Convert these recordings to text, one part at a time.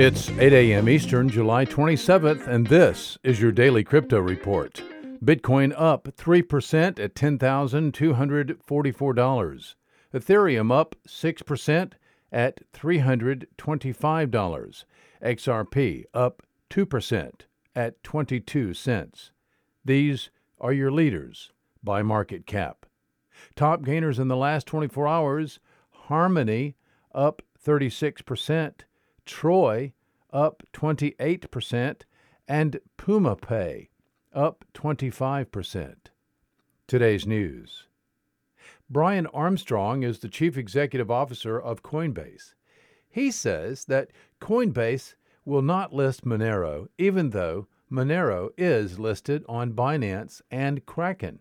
It's 8 a.m. Eastern, July 27th, and this is your daily crypto report. Bitcoin up 3% at $10,244. Ethereum up 6% at $325. XRP up 2% at 22 cents. These are your leaders by market cap. Top gainers in the last 24 hours Harmony up 36%, Troy up 28%, and PumaPay up 25%. Today's news. Brian Armstrong is the chief executive officer of Coinbase. He says that Coinbase will not list Monero, even though Monero is listed on Binance and Kraken.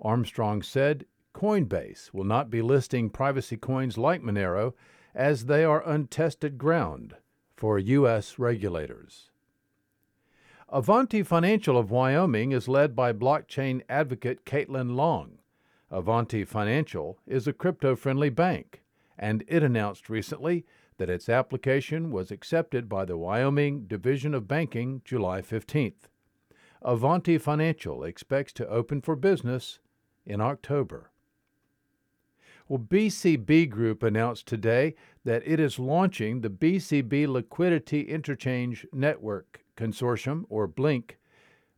Armstrong said Coinbase will not be listing privacy coins like Monero as they are untested ground for U.S. regulators. Avanti Financial of Wyoming is led by blockchain advocate Caitlin Long. Avanti Financial is a crypto friendly bank, and it announced recently that its application was accepted by the Wyoming Division of Banking July 15th. Avanti Financial expects to open for business in October. Well, BCB Group announced today that it is launching the BCB Liquidity Interchange Network Consortium, or BLINC.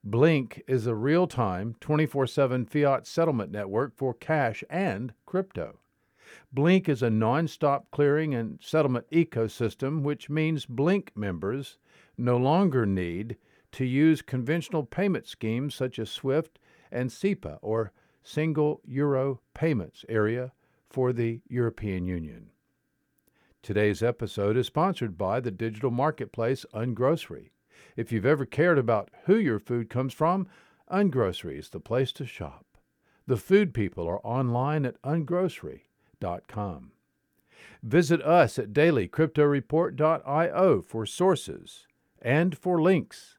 BLINC is a real time 24 7 fiat settlement network for cash and crypto. BLINC is a non stop clearing and settlement ecosystem, which means BLINC members no longer need to use conventional payment schemes such as SWIFT and SEPA, or Single Euro Payments Area for the European Union. Today's episode is sponsored by the digital marketplace Ungrocery. If you've ever cared about who your food comes from, Ungrocery is the place to shop. The food people are online at ungrocery.com. Visit us at dailycryptoreport.io for sources and for links.